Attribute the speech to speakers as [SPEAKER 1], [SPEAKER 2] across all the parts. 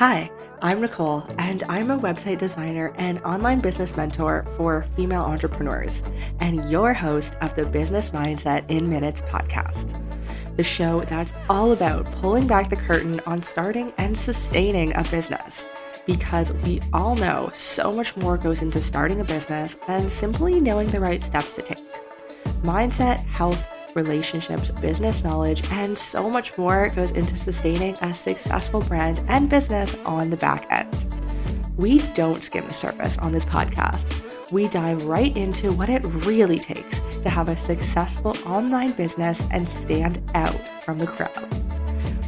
[SPEAKER 1] Hi, I'm Nicole, and I'm a website designer and online business mentor for female entrepreneurs, and your host of the Business Mindset in Minutes podcast. The show that's all about pulling back the curtain on starting and sustaining a business. Because we all know so much more goes into starting a business than simply knowing the right steps to take. Mindset, health, relationships, business knowledge, and so much more goes into sustaining a successful brand and business on the back end. We don't skim the surface on this podcast. We dive right into what it really takes to have a successful online business and stand out from the crowd.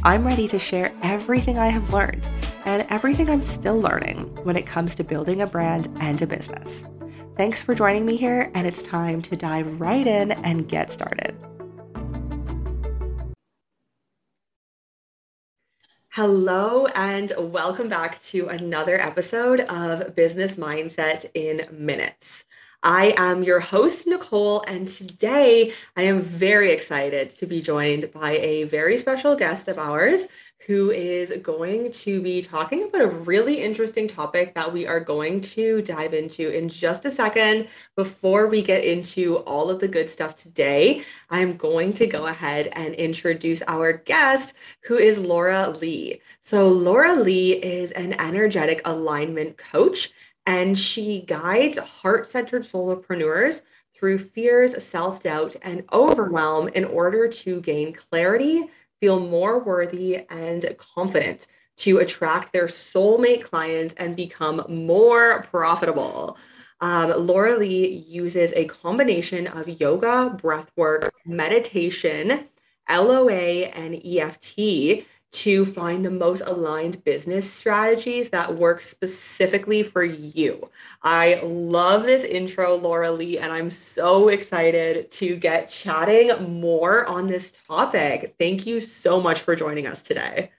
[SPEAKER 1] I'm ready to share everything I have learned and everything I'm still learning when it comes to building a brand and a business. Thanks for joining me here, and it's time to dive right in and get started. Hello, and welcome back to another episode of Business Mindset in Minutes. I am your host, Nicole, and today I am very excited to be joined by a very special guest of ours who is going to be talking about a really interesting topic that we are going to dive into in just a second. Before we get into all of the good stuff today, I'm going to go ahead and introduce our guest, who is Laura Lee. So, Laura Lee is an energetic alignment coach, and she guides heart centered solopreneurs through fears, self doubt, and overwhelm in order to gain clarity feel more worthy and confident to attract their soulmate clients and become more profitable. Um, Laura Lee uses a combination of yoga, breathwork, meditation, LOA, and EFT to find the most aligned business strategies that work specifically for you. I love this intro, Laura Lee, and I'm so excited to get chatting more on this topic. Thank you so much for joining us today.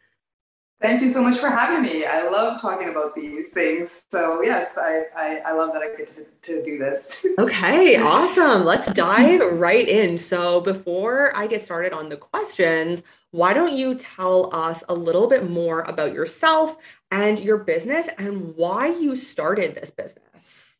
[SPEAKER 2] Thank you so much for having me. I love talking about these things. So, yes, I, I, I love that I get to, to do this.
[SPEAKER 1] okay, awesome. Let's dive right in. So, before I get started on the questions, why don't you tell us a little bit more about yourself and your business and why you started this business?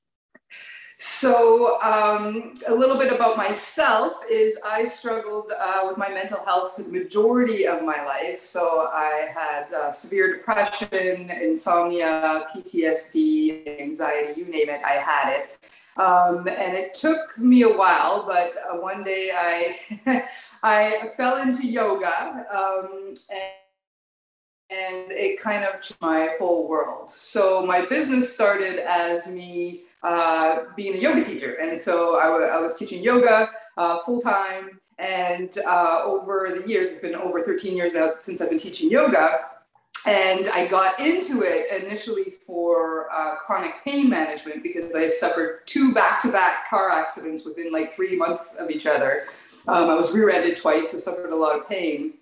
[SPEAKER 2] So, um, a little bit about myself is I struggled uh, with my mental health for the majority of my life. So, I had uh, severe depression, insomnia, PTSD, anxiety you name it, I had it. Um, and it took me a while, but uh, one day I, I fell into yoga um, and and it kind of changed my whole world. So my business started as me uh, being a yoga teacher. And so I, w- I was teaching yoga uh, full time. And uh, over the years, it's been over 13 years now since I've been teaching yoga. And I got into it initially for uh, chronic pain management because I suffered two back to back car accidents within like three months of each other. Um, I was rear ended twice, so suffered a lot of pain.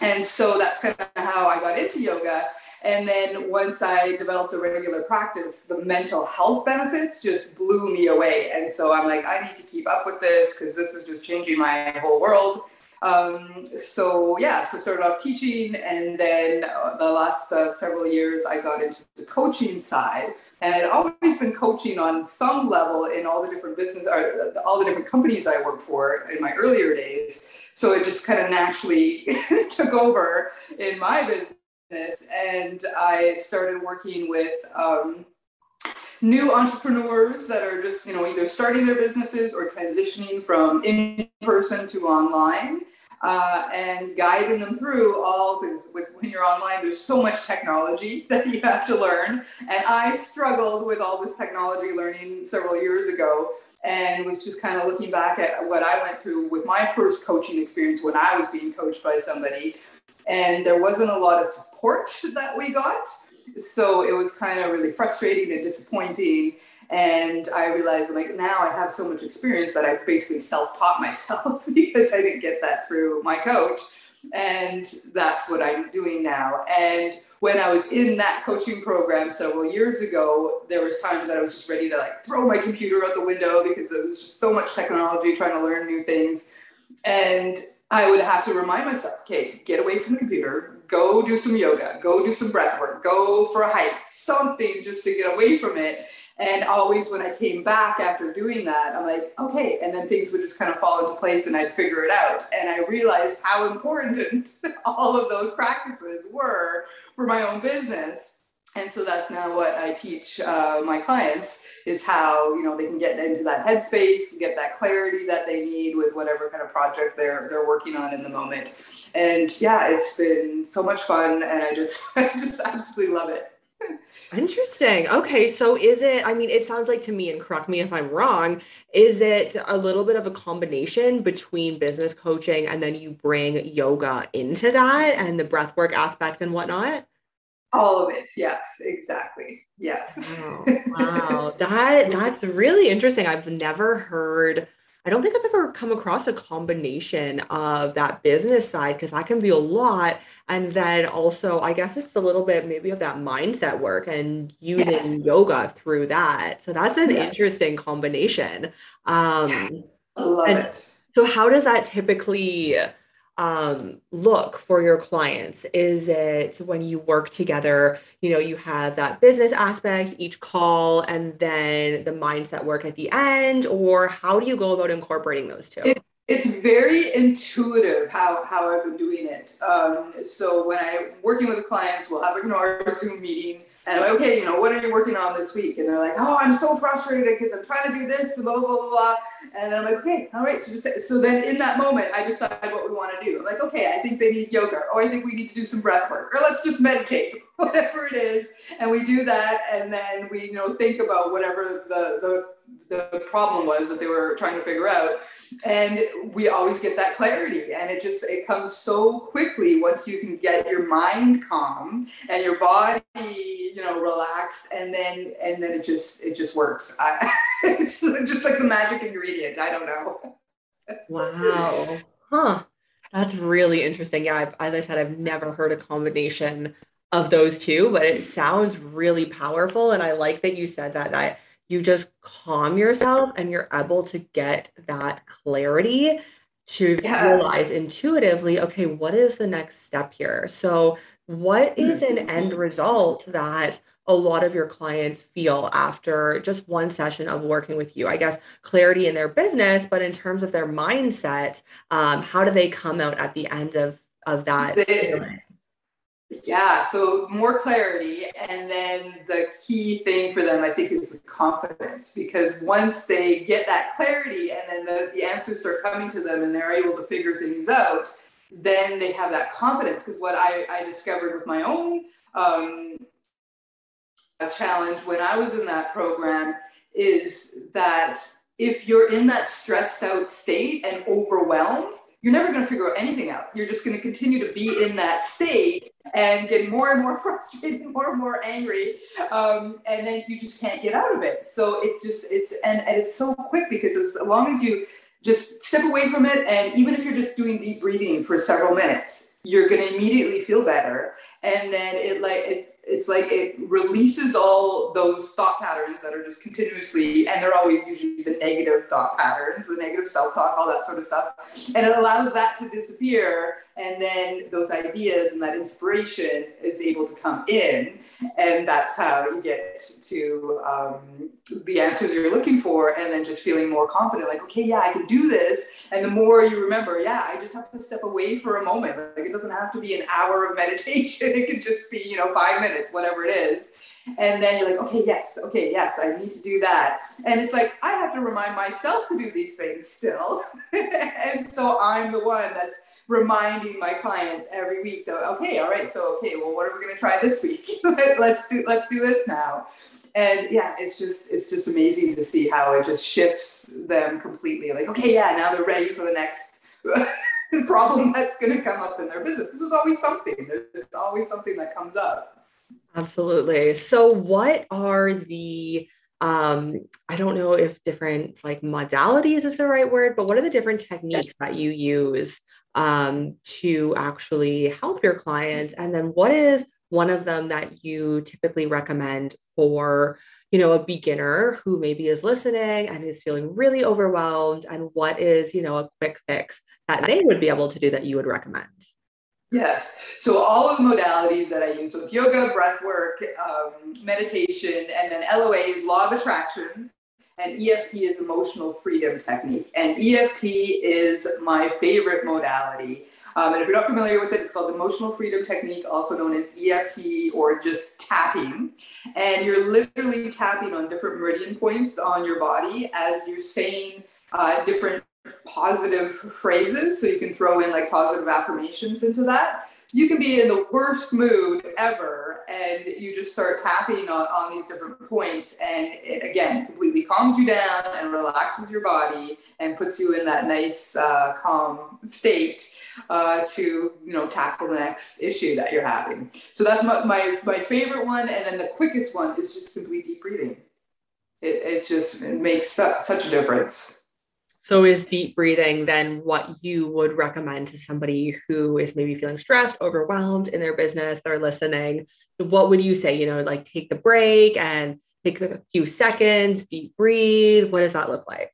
[SPEAKER 2] And so that's kind of how I got into yoga. And then once I developed a regular practice, the mental health benefits just blew me away. And so I'm like, I need to keep up with this because this is just changing my whole world. Um, so yeah, so started off teaching, and then uh, the last uh, several years I got into the coaching side, and I'd always been coaching on some level in all the different business, or all the different companies I worked for in my earlier days. So it just kind of naturally took over in my business and I started working with um, new entrepreneurs that are just you know either starting their businesses or transitioning from in person to online uh, and guiding them through all because when you're online there's so much technology that you have to learn and i struggled with all this technology learning several years ago and was just kind of looking back at what i went through with my first coaching experience when i was being coached by somebody and there wasn't a lot of support that we got. So it was kind of really frustrating and disappointing. And I realized like now I have so much experience that I basically self-taught myself because I didn't get that through my coach. And that's what I'm doing now. And when I was in that coaching program several years ago, there was times that I was just ready to like throw my computer out the window because there was just so much technology trying to learn new things. And I would have to remind myself, okay, get away from the computer, go do some yoga, go do some breath work, go for a hike, something just to get away from it. And always when I came back after doing that, I'm like, okay. And then things would just kind of fall into place and I'd figure it out. And I realized how important all of those practices were for my own business and so that's now what I teach uh, my clients is how you know they can get into that headspace, get that clarity that they need with whatever kind of project they're they're working on in the moment. And yeah, it's been so much fun, and I just I just absolutely love it.
[SPEAKER 1] Interesting. Okay, so is it? I mean, it sounds like to me, and correct me if I'm wrong. Is it a little bit of a combination between business coaching and then you bring yoga into that and the breathwork aspect and whatnot?
[SPEAKER 2] All of it. Yes, exactly. Yes.
[SPEAKER 1] Wow. wow. that that's really interesting. I've never heard I don't think I've ever come across a combination of that business side because that can be a lot. And then also, I guess it's a little bit maybe of that mindset work and using yes. yoga through that. So that's an yeah. interesting combination. Um,
[SPEAKER 2] I love it.
[SPEAKER 1] So, how does that typically? Um, look for your clients? Is it when you work together, you know, you have that business aspect, each call, and then the mindset work at the end? Or how do you go about incorporating those two?
[SPEAKER 2] It, it's very intuitive how, how I've been doing it. Um, so when I'm working with clients, we'll have you know, our Zoom meeting and I'm like, okay, you know, what are you working on this week? And they're like, oh, I'm so frustrated because I'm trying to do this blah, blah, blah, blah. And then I'm like, okay, all right. So just, so then in that moment, I decide what we want to do. I'm like, okay, I think they need yoga or I think we need to do some breath work or let's just meditate, whatever it is. And we do that. And then we, you know, think about whatever the, the, the problem was that they were trying to figure out and we always get that clarity and it just it comes so quickly once you can get your mind calm and your body you know relaxed and then and then it just it just works I, it's just like the magic ingredient i don't know
[SPEAKER 1] wow huh that's really interesting yeah I've, as i said i've never heard a combination of those two but it sounds really powerful and i like that you said that that you just calm yourself and you're able to get that clarity to yes. realize intuitively, okay, what is the next step here? So, what is an end result that a lot of your clients feel after just one session of working with you? I guess clarity in their business, but in terms of their mindset, um, how do they come out at the end of of that?
[SPEAKER 2] They, yeah, so more clarity. And then the key thing for them, I think, is the confidence because once they get that clarity and then the, the answers start coming to them and they're able to figure things out, then they have that confidence. Because what I, I discovered with my own um, challenge when I was in that program is that if you're in that stressed out state and overwhelmed, you're never going to figure out anything out. You're just going to continue to be in that state and getting more and more frustrated, more and more angry, um, and then you just can't get out of it. So it just it's and, and it's so quick because as long as you just step away from it, and even if you're just doing deep breathing for several minutes, you're going to immediately feel better. And then it like it's it's like it releases all those thought patterns that are just continuously, and they're always usually the negative thought patterns, the negative self talk, all that sort of stuff. And it allows that to disappear. And then those ideas and that inspiration is able to come in and that's how you get to um, the answers you're looking for and then just feeling more confident like okay yeah i can do this. And the more you remember yeah i just have to step away for a moment. Like it doesn't have to be an hour of meditation. It can just be you know five minutes whatever it is and then you're like okay yes okay yes i need to do that. And it's like i have to remind myself to do these things still. And so i'm the one that's reminding my clients every week that okay all right so okay well what are we going to try this week? Let's do let's do this now. And yeah it's just it's just amazing to see how it just shifts them completely. Like okay yeah now they're ready for the next problem that's going to come up in their business. This is always something. There's always something that comes up
[SPEAKER 1] absolutely. So what are the um i don't know if different like modalities is the right word but what are the different techniques that you use um, to actually help your clients? And then what is one of them that you typically recommend for you know a beginner who maybe is listening and is feeling really overwhelmed? And what is you know a quick fix that they would be able to do that you would recommend
[SPEAKER 2] Yes. So all of the modalities that I use, so it's yoga, breath work, um, meditation, and then LOA is law of attraction, and EFT is emotional freedom technique. And EFT is my favorite modality. Um, and if you're not familiar with it, it's called emotional freedom technique, also known as EFT or just tapping. And you're literally tapping on different meridian points on your body as you're saying uh, different positive phrases. So you can throw in like positive affirmations into that. You can be in the worst mood ever and you just start tapping on, on these different points. And it again completely calms you down and relaxes your body and puts you in that nice, uh, calm state. Uh, to you know tackle the next issue that you're having. So that's my, my, my favorite one, and then the quickest one is just simply deep breathing. It, it just it makes su- such a difference.
[SPEAKER 1] So, is deep breathing then what you would recommend to somebody who is maybe feeling stressed, overwhelmed in their business? They're listening. What would you say? You know, like take the break and take a few seconds, deep breathe. What does that look like?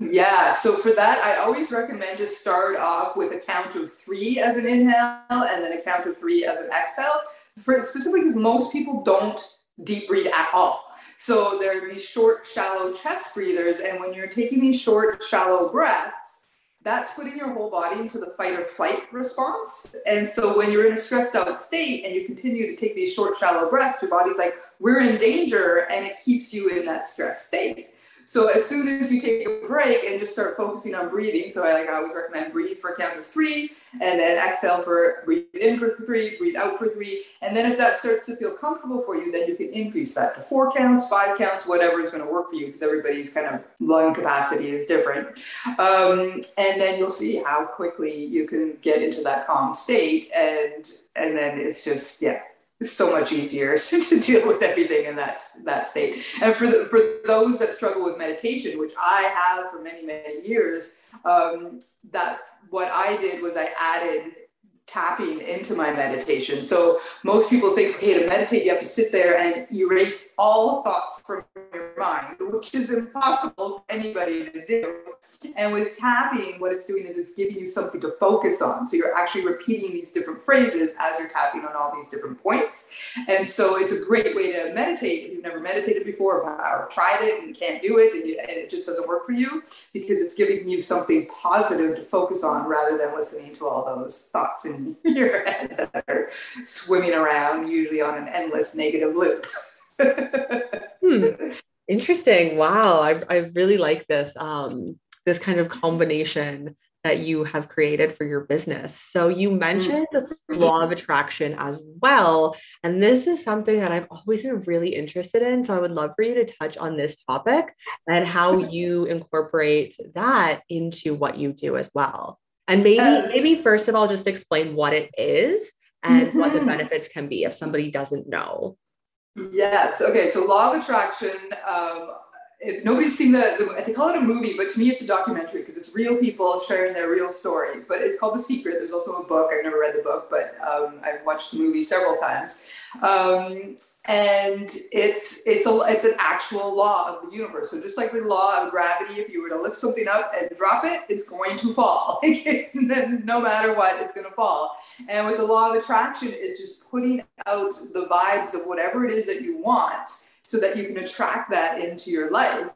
[SPEAKER 2] Yeah, so for that, I always recommend to start off with a count of three as an inhale and then a count of three as an exhale. For specifically, because most people don't deep breathe at all. So there are these short, shallow chest breathers. And when you're taking these short, shallow breaths, that's putting your whole body into the fight or flight response. And so when you're in a stressed out state and you continue to take these short, shallow breaths, your body's like, we're in danger, and it keeps you in that stress state. So as soon as you take a break and just start focusing on breathing, so I like I always recommend breathe for a count of three, and then exhale for breathe in for three, breathe out for three, and then if that starts to feel comfortable for you, then you can increase that to four counts, five counts, whatever is going to work for you, because everybody's kind of lung capacity is different. Um, and then you'll see how quickly you can get into that calm state, and and then it's just yeah, so much easier to deal with everything in that that state. And for the, for those that struggle with meditation, which I have for many many years, um, that what I did was I added tapping into my meditation. So most people think, okay, to meditate, you have to sit there and erase all thoughts from mind, which is impossible for anybody to do. And with tapping, what it's doing is it's giving you something to focus on. So you're actually repeating these different phrases as you're tapping on all these different points. And so it's a great way to meditate if you've never meditated before or tried it and can't do it and, you, and it just doesn't work for you because it's giving you something positive to focus on rather than listening to all those thoughts in your head that are swimming around, usually on an endless negative loop.
[SPEAKER 1] hmm. Interesting. Wow. I, I really like this. Um, this kind of combination that you have created for your business. So you mentioned the law of attraction as well. And this is something that I've always been really interested in. So I would love for you to touch on this topic and how you incorporate that into what you do as well. And maybe, maybe first of all, just explain what it is and mm-hmm. what the benefits can be if somebody doesn't know.
[SPEAKER 2] Yes. Okay. So law of attraction. Um, if nobody's seen the, the, they call it a movie, but to me it's a documentary because it's real people sharing their real stories. But it's called The Secret. There's also a book. I've never read the book, but um, I've watched the movie several times. Um, and it's it's a it's an actual law of the universe. So just like the law of gravity, if you were to lift something up and drop it, it's going to fall. it's no matter what, it's going to fall. And with the law of attraction, is just putting out the vibes of whatever it is that you want so that you can attract that into your life.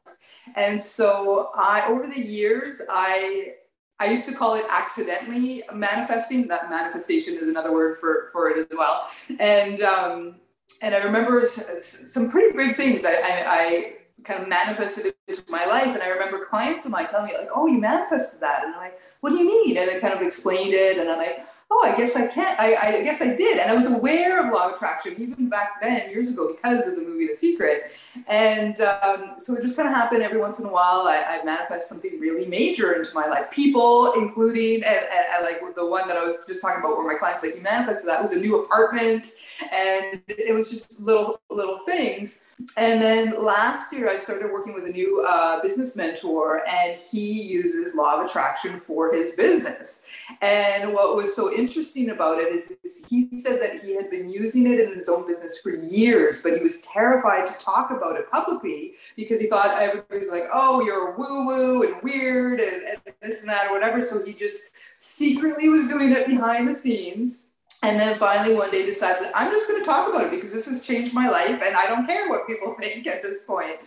[SPEAKER 2] And so I over the years I I used to call it accidentally manifesting. That manifestation is another word for, for it as well. And um, and I remember some pretty big things I, I, I kind of manifested into my life. And I remember clients of mine telling me like, "Oh, you manifested that," and I'm like, "What do you mean?" And they kind of explained it, and I'm like, oh, I guess I can't. I, I guess I did. And I was aware of law of attraction even back then, years ago, because of the movie The Secret. And um, so it just kind of happened every once in a while. I, I manifest something really major into my life. People, including, and, and I like the one that I was just talking about where my clients like, you manifested that was a new apartment. And it was just little, little things. And then last year, I started working with a new uh, business mentor, and he uses law of attraction for his business. And what was so interesting about it is, is, he said that he had been using it in his own business for years, but he was terrified to talk about it publicly because he thought everybody's like, oh, you're woo woo and weird and, and this and that or whatever. So he just secretly was doing it behind the scenes And then finally one day decided I'm just going to talk about it because this has changed my life and I don't care what people think at this point.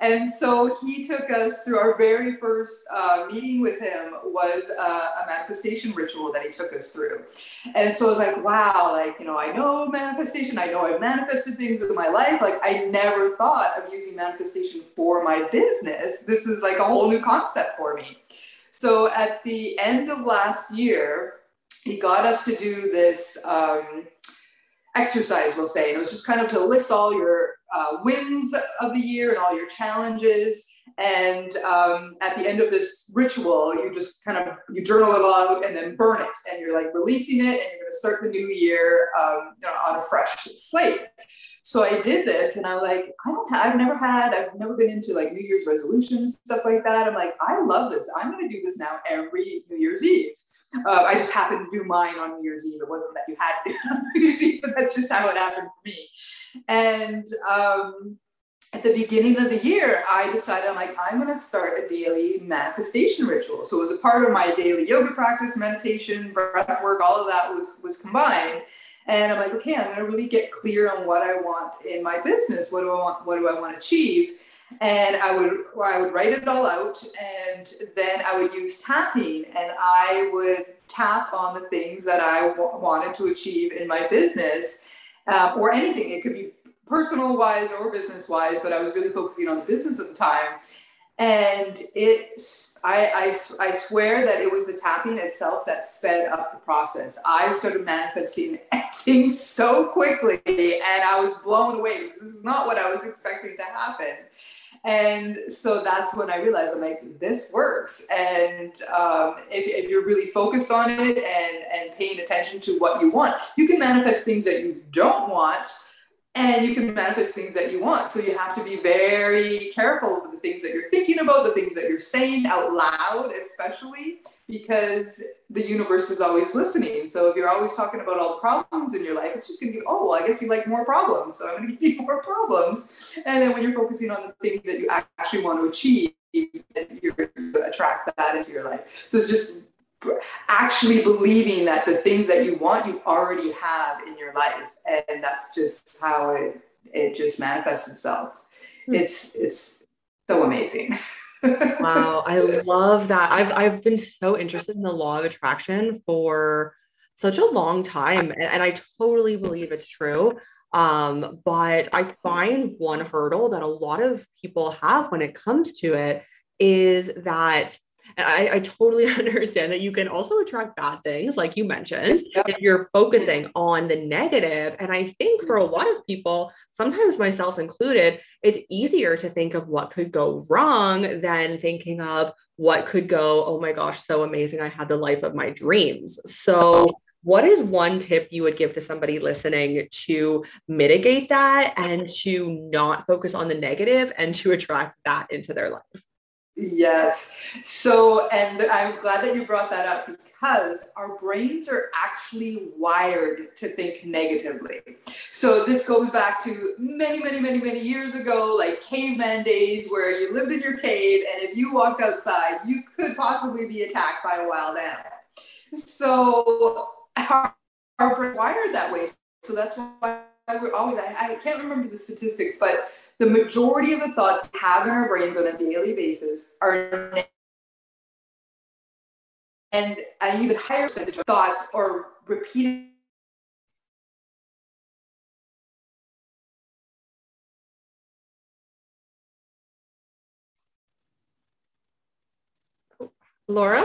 [SPEAKER 2] And so he took us through our very first uh, meeting with him was a, a manifestation ritual that he took us through. And so I was like, wow, like, you know, I know manifestation. I know I've manifested things in my life. Like I never thought of using manifestation for my business. This is like a whole new concept for me. So at the end of last year, he got us to do this um, exercise, we'll say. And it was just kind of to list all your uh, wins of the year and all your challenges. And um, at the end of this ritual, you just kind of you journal it all out and then burn it, and you're like releasing it, and you're going to start the new year um, you know, on a fresh slate. So I did this, and I'm like, I don't, have, I've never had, I've never been into like New Year's resolutions stuff like that. I'm like, I love this. I'm going to do this now every New Year's Eve. Uh, I just happened to do mine on New Year's Eve. It wasn't that you had to do New Year's Eve, but that's just how it happened for me. And um, at the beginning of the year, I decided I'm like, I'm going to start a daily manifestation ritual. So it was a part of my daily yoga practice, meditation, breath work, all of that was was combined. And I'm like, okay, I'm going to really get clear on what I want in my business. What do I want? What do I want to achieve? And I would I would write it all out, and then I would use tapping, and I would tap on the things that I w- wanted to achieve in my business, um, or anything. It could be personal wise or business wise, but I was really focusing on the business at the time. And it, I, I, I swear that it was the tapping itself that sped up the process. I started manifesting things so quickly, and I was blown away because this is not what I was expecting to happen. And so that's when I realized I'm like, this works. And um, if, if you're really focused on it and, and paying attention to what you want, you can manifest things that you don't want and you can manifest things that you want. So you have to be very careful with the things that you're thinking about, the things that you're saying out loud, especially because the universe is always listening. So if you're always talking about all the problems in your life, it's just going to be, oh, well, I guess you like more problems. So I'm going to give you more problems. And then when you're focusing on the things that you actually want to achieve, you're going to attract that into your life. So it's just actually believing that the things that you want, you already have in your life. And that's just how it, it just manifests itself. Hmm. It's, it's so amazing.
[SPEAKER 1] wow, I love that. I've I've been so interested in the law of attraction for such a long time and, and I totally believe it's true. Um, but I find one hurdle that a lot of people have when it comes to it is that and I, I totally understand that you can also attract bad things, like you mentioned, yep. if you're focusing on the negative. And I think for a lot of people, sometimes myself included, it's easier to think of what could go wrong than thinking of what could go, oh my gosh, so amazing. I had the life of my dreams. So, what is one tip you would give to somebody listening to mitigate that and to not focus on the negative and to attract that into their life?
[SPEAKER 2] Yes. So, and I'm glad that you brought that up because our brains are actually wired to think negatively. So, this goes back to many, many, many, many years ago, like caveman days, where you lived in your cave, and if you walked outside, you could possibly be attacked by a wild animal. So, our, our brain wired that way. So, that's why we're always, I, I can't remember the statistics, but the majority of the thoughts we have in our brains on a daily basis are and an even higher percentage of thoughts are repeated
[SPEAKER 1] Laura?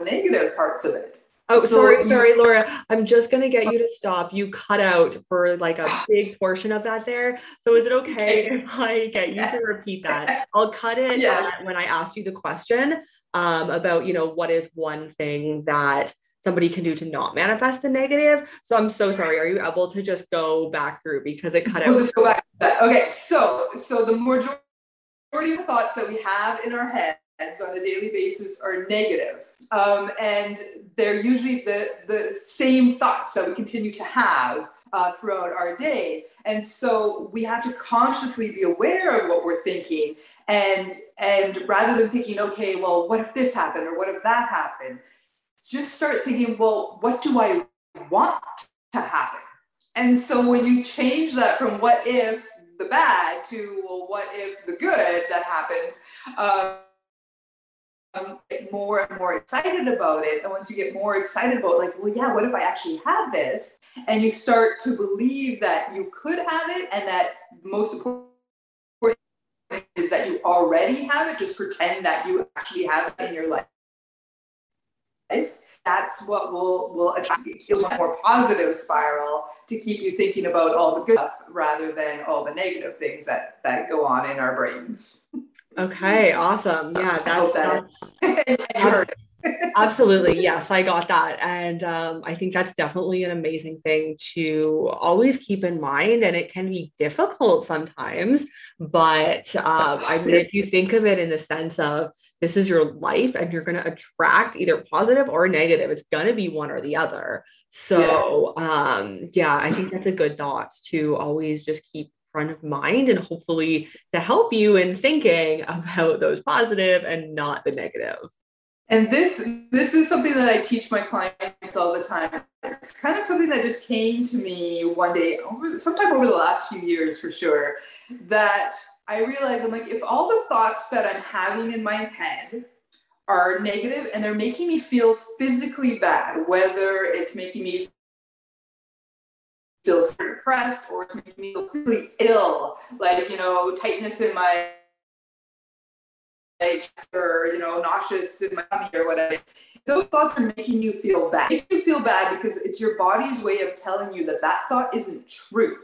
[SPEAKER 2] Negative parts of it.
[SPEAKER 1] Oh, so sorry, you, sorry, Laura. I'm just gonna get you to stop. You cut out for like a big portion of that there. So is it okay if I get you to repeat that? I'll cut it yes. when I asked you the question um, about, you know, what is one thing that somebody can do to not manifest the negative. So I'm so sorry. Are you able to just go back through because it cut
[SPEAKER 2] we'll
[SPEAKER 1] out?
[SPEAKER 2] just go back. Okay, so so the majority of thoughts that we have in our head on a daily basis are negative. Um, and they're usually the, the same thoughts that we continue to have uh, throughout our day. And so we have to consciously be aware of what we're thinking. And, and rather than thinking, okay, well, what if this happened or what if that happened? just start thinking, well, what do I want to happen? And so when you change that from what if the bad to well, what if the good that happens, um, get more and more excited about it. And once you get more excited about, it, like, well, yeah, what if I actually have this? And you start to believe that you could have it, and that most important is that you already have it. Just pretend that you actually have it in your life. That's what will will attract you to a more positive spiral to keep you thinking about all the good stuff rather than all the negative things that that go on in our brains.
[SPEAKER 1] Okay, awesome. Yeah, that, that's, absolutely. Yes, I got that. And um, I think that's definitely an amazing thing to always keep in mind. And it can be difficult sometimes, but um, I mean, if you think of it in the sense of this is your life and you're going to attract either positive or negative, it's going to be one or the other. So, yeah. Um, yeah, I think that's a good thought to always just keep front of mind and hopefully to help you in thinking about those positive and not the negative.
[SPEAKER 2] And this this is something that I teach my clients all the time. It's kind of something that just came to me one day over sometime over the last few years for sure that I realized I'm like if all the thoughts that I'm having in my head are negative and they're making me feel physically bad, whether it's making me feel depressed or it's making me feel really ill, like, you know, tightness in my or, you know, nauseous in my tummy or whatever. Those thoughts are making you feel bad. Make you feel bad because it's your body's way of telling you that that thought isn't true.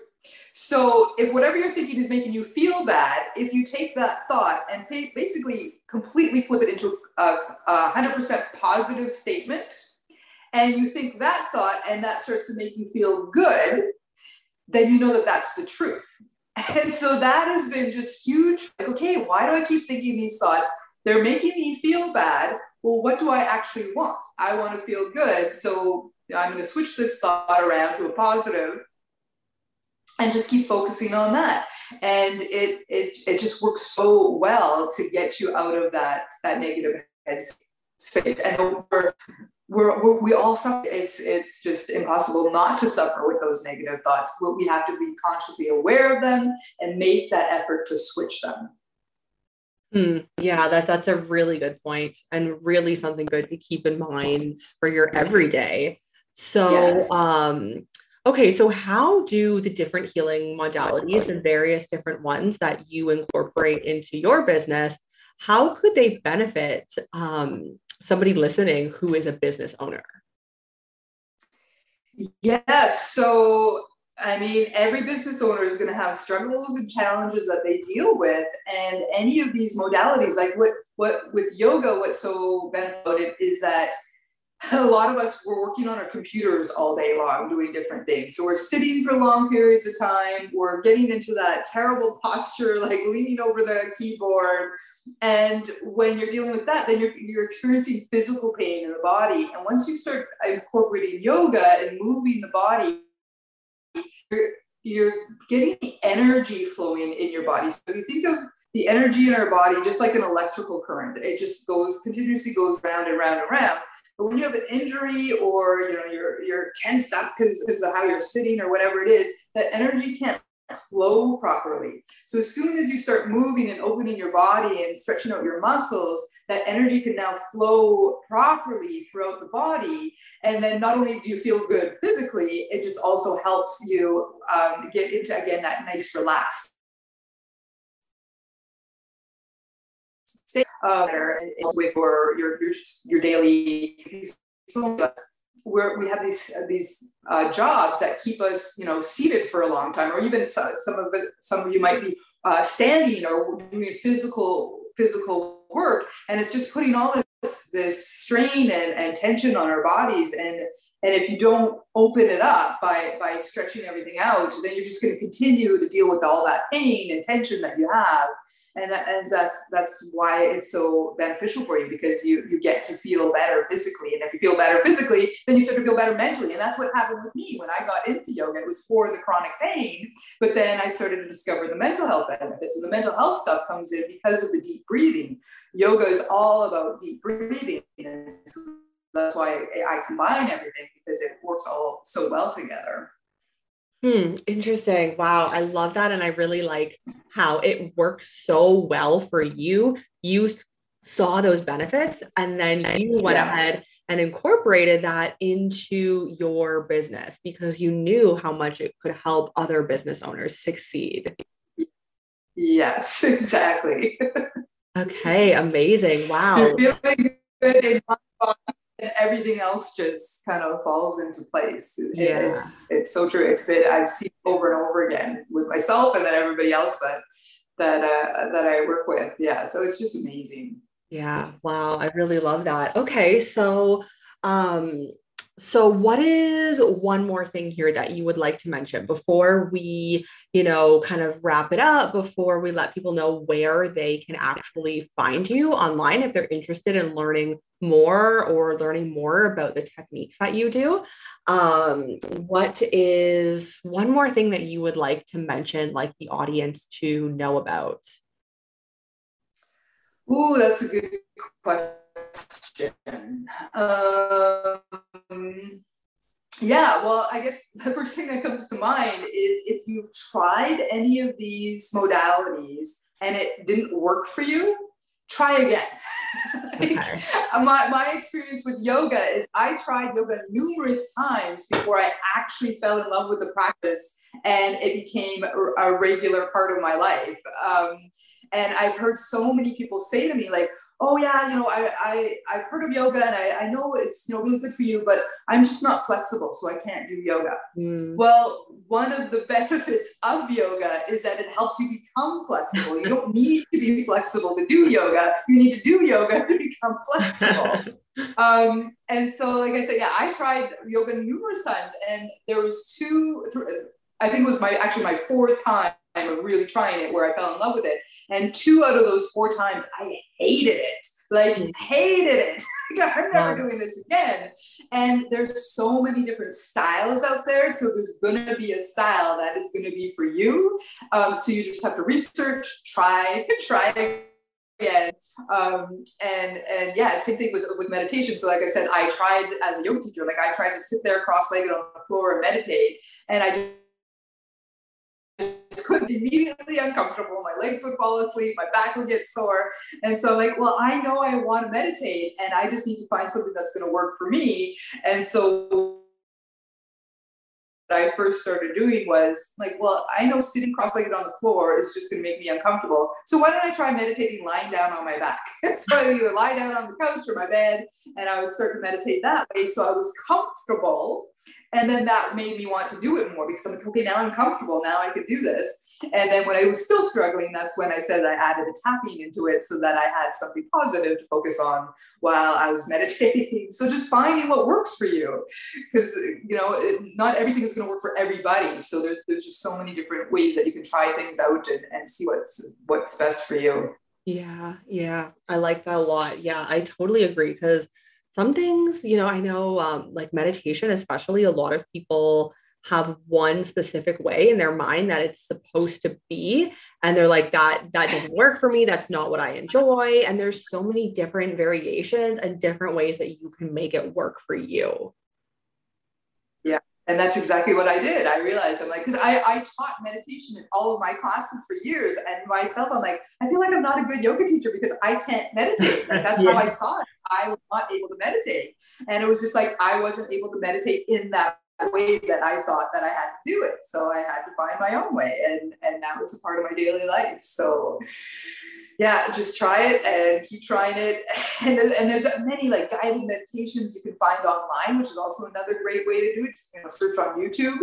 [SPEAKER 2] So if whatever you're thinking is making you feel bad, if you take that thought and basically completely flip it into a, a 100% positive statement, and you think that thought and that starts to make you feel good, then you know that that's the truth. And so that has been just huge. Like, okay, why do I keep thinking these thoughts? They're making me feel bad. Well, what do I actually want? I want to feel good. So I'm going to switch this thought around to a positive and just keep focusing on that. And it, it, it just works so well to get you out of that, that negative headspace. And we're, we're, we're, we all suffer. It's, it's just impossible not to suffer with those negative thoughts. But we have to be consciously aware of them and make that effort to switch them.
[SPEAKER 1] Hmm. Yeah, that, that's a really good point and really something good to keep in mind for your everyday. So, yes. um, okay, so how do the different healing modalities and various different ones that you incorporate into your business, how could they benefit um, somebody listening who is a business owner?
[SPEAKER 2] Yes. So, I mean, every business owner is going to have struggles and challenges that they deal with, and any of these modalities, like what what with yoga, what's so benefited is that a lot of us we're working on our computers all day long doing different things. So we're sitting for long periods of time. We're getting into that terrible posture, like leaning over the keyboard and when you're dealing with that, then you're, you're experiencing physical pain in the body. And once you start incorporating yoga and moving the body, you're, you're getting the energy flowing in your body. So you think of the energy in our body just like an electrical current, it just goes continuously goes round and round and round. But when you have an injury or you know you're you're tensed up because of how you're sitting or whatever it is, that energy can't flow properly. So as soon as you start moving and opening your body and stretching out your muscles, that energy can now flow properly throughout the body. And then not only do you feel good physically, it just also helps you um, get into again that nice relaxed state uh, with your your your daily we're, we have these uh, these uh, jobs that keep us, you know, seated for a long time, or even some, some of it, some of you might be uh, standing or doing physical physical work, and it's just putting all this this strain and, and tension on our bodies. And and if you don't open it up by by stretching everything out, then you're just going to continue to deal with all that pain and tension that you have and, that, and that's that's why it's so beneficial for you because you you get to feel better physically. And if you feel better physically then you start to feel better mentally. And that's what happened with me when i got into yoga. It was for the chronic pain but then i started to discover the mental health benefits. And the mental health stuff comes in because of the deep breathing. Yoga is all about deep breathing. And that's why I combine everything because it works all so well together.
[SPEAKER 1] Hmm, interesting. Wow, I love that. And I really like how it works so well for you. You saw those benefits and then you went yeah. ahead and incorporated that into your business because you knew how much it could help other business owners succeed.
[SPEAKER 2] Yes, exactly.
[SPEAKER 1] okay, amazing. Wow. Feeling good in
[SPEAKER 2] everything else just kind of falls into place. Yeah. It's it's so true. It's been I've seen over and over again with myself and then everybody else that that uh, that I work with. Yeah, so it's just amazing.
[SPEAKER 1] Yeah, wow, I really love that. Okay, so um so what is one more thing here that you would like to mention before we you know kind of wrap it up before we let people know where they can actually find you online if they're interested in learning more or learning more about the techniques that you do? Um, what is one more thing that you would like to mention like the audience to know about?
[SPEAKER 2] Oh that's a good question um, yeah, well, I guess the first thing that comes to mind is if you've tried any of these modalities and it didn't work for you, try again. like, okay. my, my experience with yoga is I tried yoga numerous times before I actually fell in love with the practice and it became a, a regular part of my life. Um, and I've heard so many people say to me, like, oh yeah, you know, I, I I've heard of yoga and I, I know it's you know really good for you, but I'm just not flexible, so I can't do yoga. Mm. Well, one of the benefits of yoga is that it helps you become flexible. You don't need to be flexible to do yoga. You need to do yoga to become flexible. um, and so, like I said, yeah, I tried yoga numerous times, and there was two. I think it was my actually my fourth time of really trying it where I fell in love with it. And two out of those four times, I hated it. Like, mm. hated it. I'm never doing this again. And there's so many different styles out there. So there's going to be a style that is going to be for you. Um, so you just have to research, try, try again. Um, and and yeah, same thing with with meditation. So like I said, I tried as a yoga teacher, like I tried to sit there cross-legged on the floor and meditate, and I just immediately uncomfortable. My legs would fall asleep, my back would get sore. And so, like, well, I know I want to meditate and I just need to find something that's going to work for me. And so, I first started doing was like, well, I know sitting cross-legged on the floor is just going to make me uncomfortable. So why don't I try meditating lying down on my back? so I would lie down on the couch or my bed, and I would start to meditate that way. So I was comfortable and then that made me want to do it more because I'm like, okay, now I'm comfortable. Now I can do this. And then when I was still struggling, that's when I said I added a tapping into it so that I had something positive to focus on while I was meditating. So just finding what works for you, because you know, it, not everything is going to work for everybody. So there's there's just so many different ways that you can try things out and, and see what's what's best for you.
[SPEAKER 1] Yeah, yeah, I like that a lot. Yeah, I totally agree because some things, you know, I know um, like meditation, especially a lot of people have one specific way in their mind that it's supposed to be and they're like that that doesn't work for me. That's not what i enjoy. And there's so many different variations and different ways that you can make it work for you.
[SPEAKER 2] Yeah and that's exactly what i did. I realized i'm like because I, I taught meditation in all of my classes for years and myself i'm like i feel like i'm not a good yoga teacher because i can't meditate. Like that's yeah. how i saw it I was not able to meditate. And it was just like I wasn't able to meditate in that way that I thought that I had to do it. So I had to find my own way. And and now it's a part of my daily life. So yeah, just try it and keep trying it. And there's, and there's many like guided meditations you can find online, which is also another great way to do it. Just you know, search on YouTube,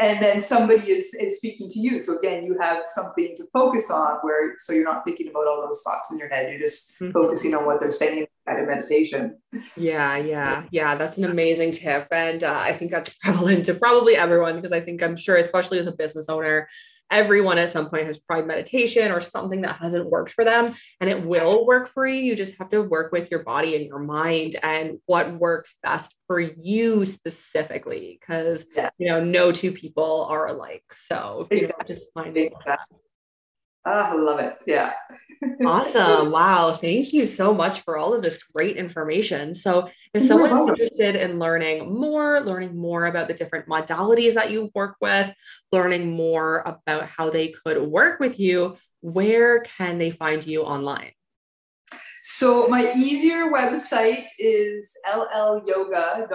[SPEAKER 2] and then somebody is is speaking to you. So again, you have something to focus on, where so you're not thinking about all those thoughts in your head. You're just mm-hmm. focusing on what they're saying guided meditation.
[SPEAKER 1] Yeah, yeah, yeah. That's an amazing tip, and uh, I think that's prevalent to probably everyone because I think I'm sure, especially as a business owner everyone at some point has tried meditation or something that hasn't worked for them and it will work for you you just have to work with your body and your mind and what works best for you specifically because yeah. you know no two people are alike so you exactly. know just finding exactly.
[SPEAKER 2] Ah, I love it. Yeah.
[SPEAKER 1] awesome. Wow. Thank you so much for all of this great information. So, if someone's interested in learning more, learning more about the different modalities that you work with, learning more about how they could work with you, where can they find you online?
[SPEAKER 2] So my easier website is llyoga.ca.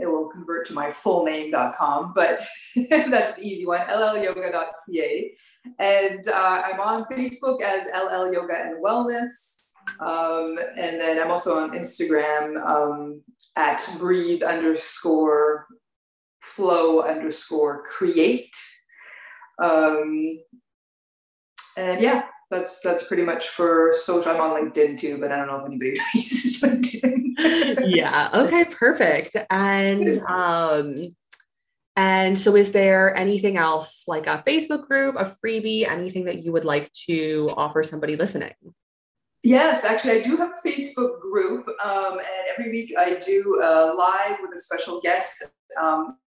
[SPEAKER 2] It will convert to my full name.com, but that's the easy one, llyoga.ca. And uh, I'm on Facebook as LL Yoga and Wellness. Um, and then I'm also on Instagram um, at breathe underscore flow underscore create. Um, and yeah, that's that's pretty much for social. I'm on LinkedIn too, but I don't know if anybody uses LinkedIn.
[SPEAKER 1] yeah. Okay. Perfect. And um, and so, is there anything else like a Facebook group, a freebie, anything that you would like to offer somebody listening?
[SPEAKER 2] Yes, actually, I do have a Facebook group, um, and every week I do a live with a special guest. Um,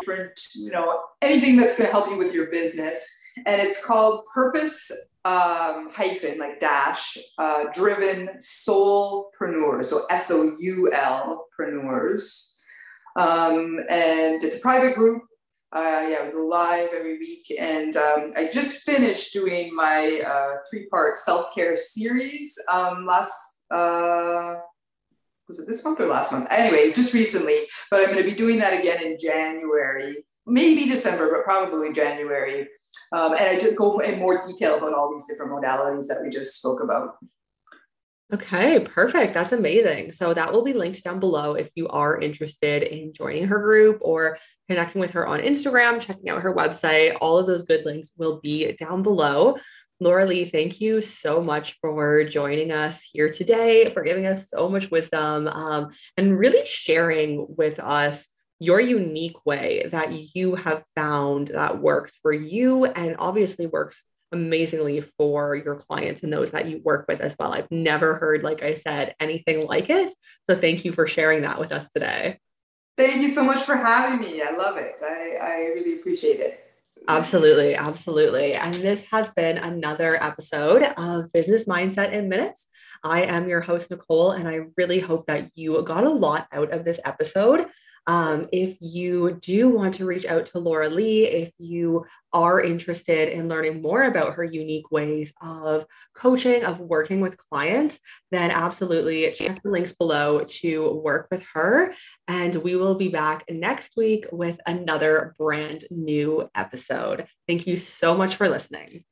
[SPEAKER 2] different, you know, anything that's going to help you with your business. And it's called Purpose um, hyphen, like dash, uh, driven soulpreneurs. So S O U L preneurs. Um, and it's a private group. Uh, yeah, we go live every week. And um, I just finished doing my uh, three part self care series um, last. Uh, was it this month or last month? Anyway, just recently, but I'm going to be doing that again in January, maybe December, but probably January. Um, and I just go in more detail about all these different modalities that we just spoke about.
[SPEAKER 1] Okay, perfect. That's amazing. So that will be linked down below if you are interested in joining her group or connecting with her on Instagram, checking out her website. All of those good links will be down below. Laura Lee, thank you so much for joining us here today, for giving us so much wisdom um, and really sharing with us your unique way that you have found that works for you and obviously works amazingly for your clients and those that you work with as well. I've never heard, like I said, anything like it. So thank you for sharing that with us today.
[SPEAKER 2] Thank you so much for having me. I love it. I, I really appreciate it.
[SPEAKER 1] Absolutely. Absolutely. And this has been another episode of Business Mindset in Minutes. I am your host, Nicole, and I really hope that you got a lot out of this episode. Um, if you do want to reach out to Laura Lee, if you are interested in learning more about her unique ways of coaching, of working with clients, then absolutely check the links below to work with her. And we will be back next week with another brand new episode. Thank you so much for listening.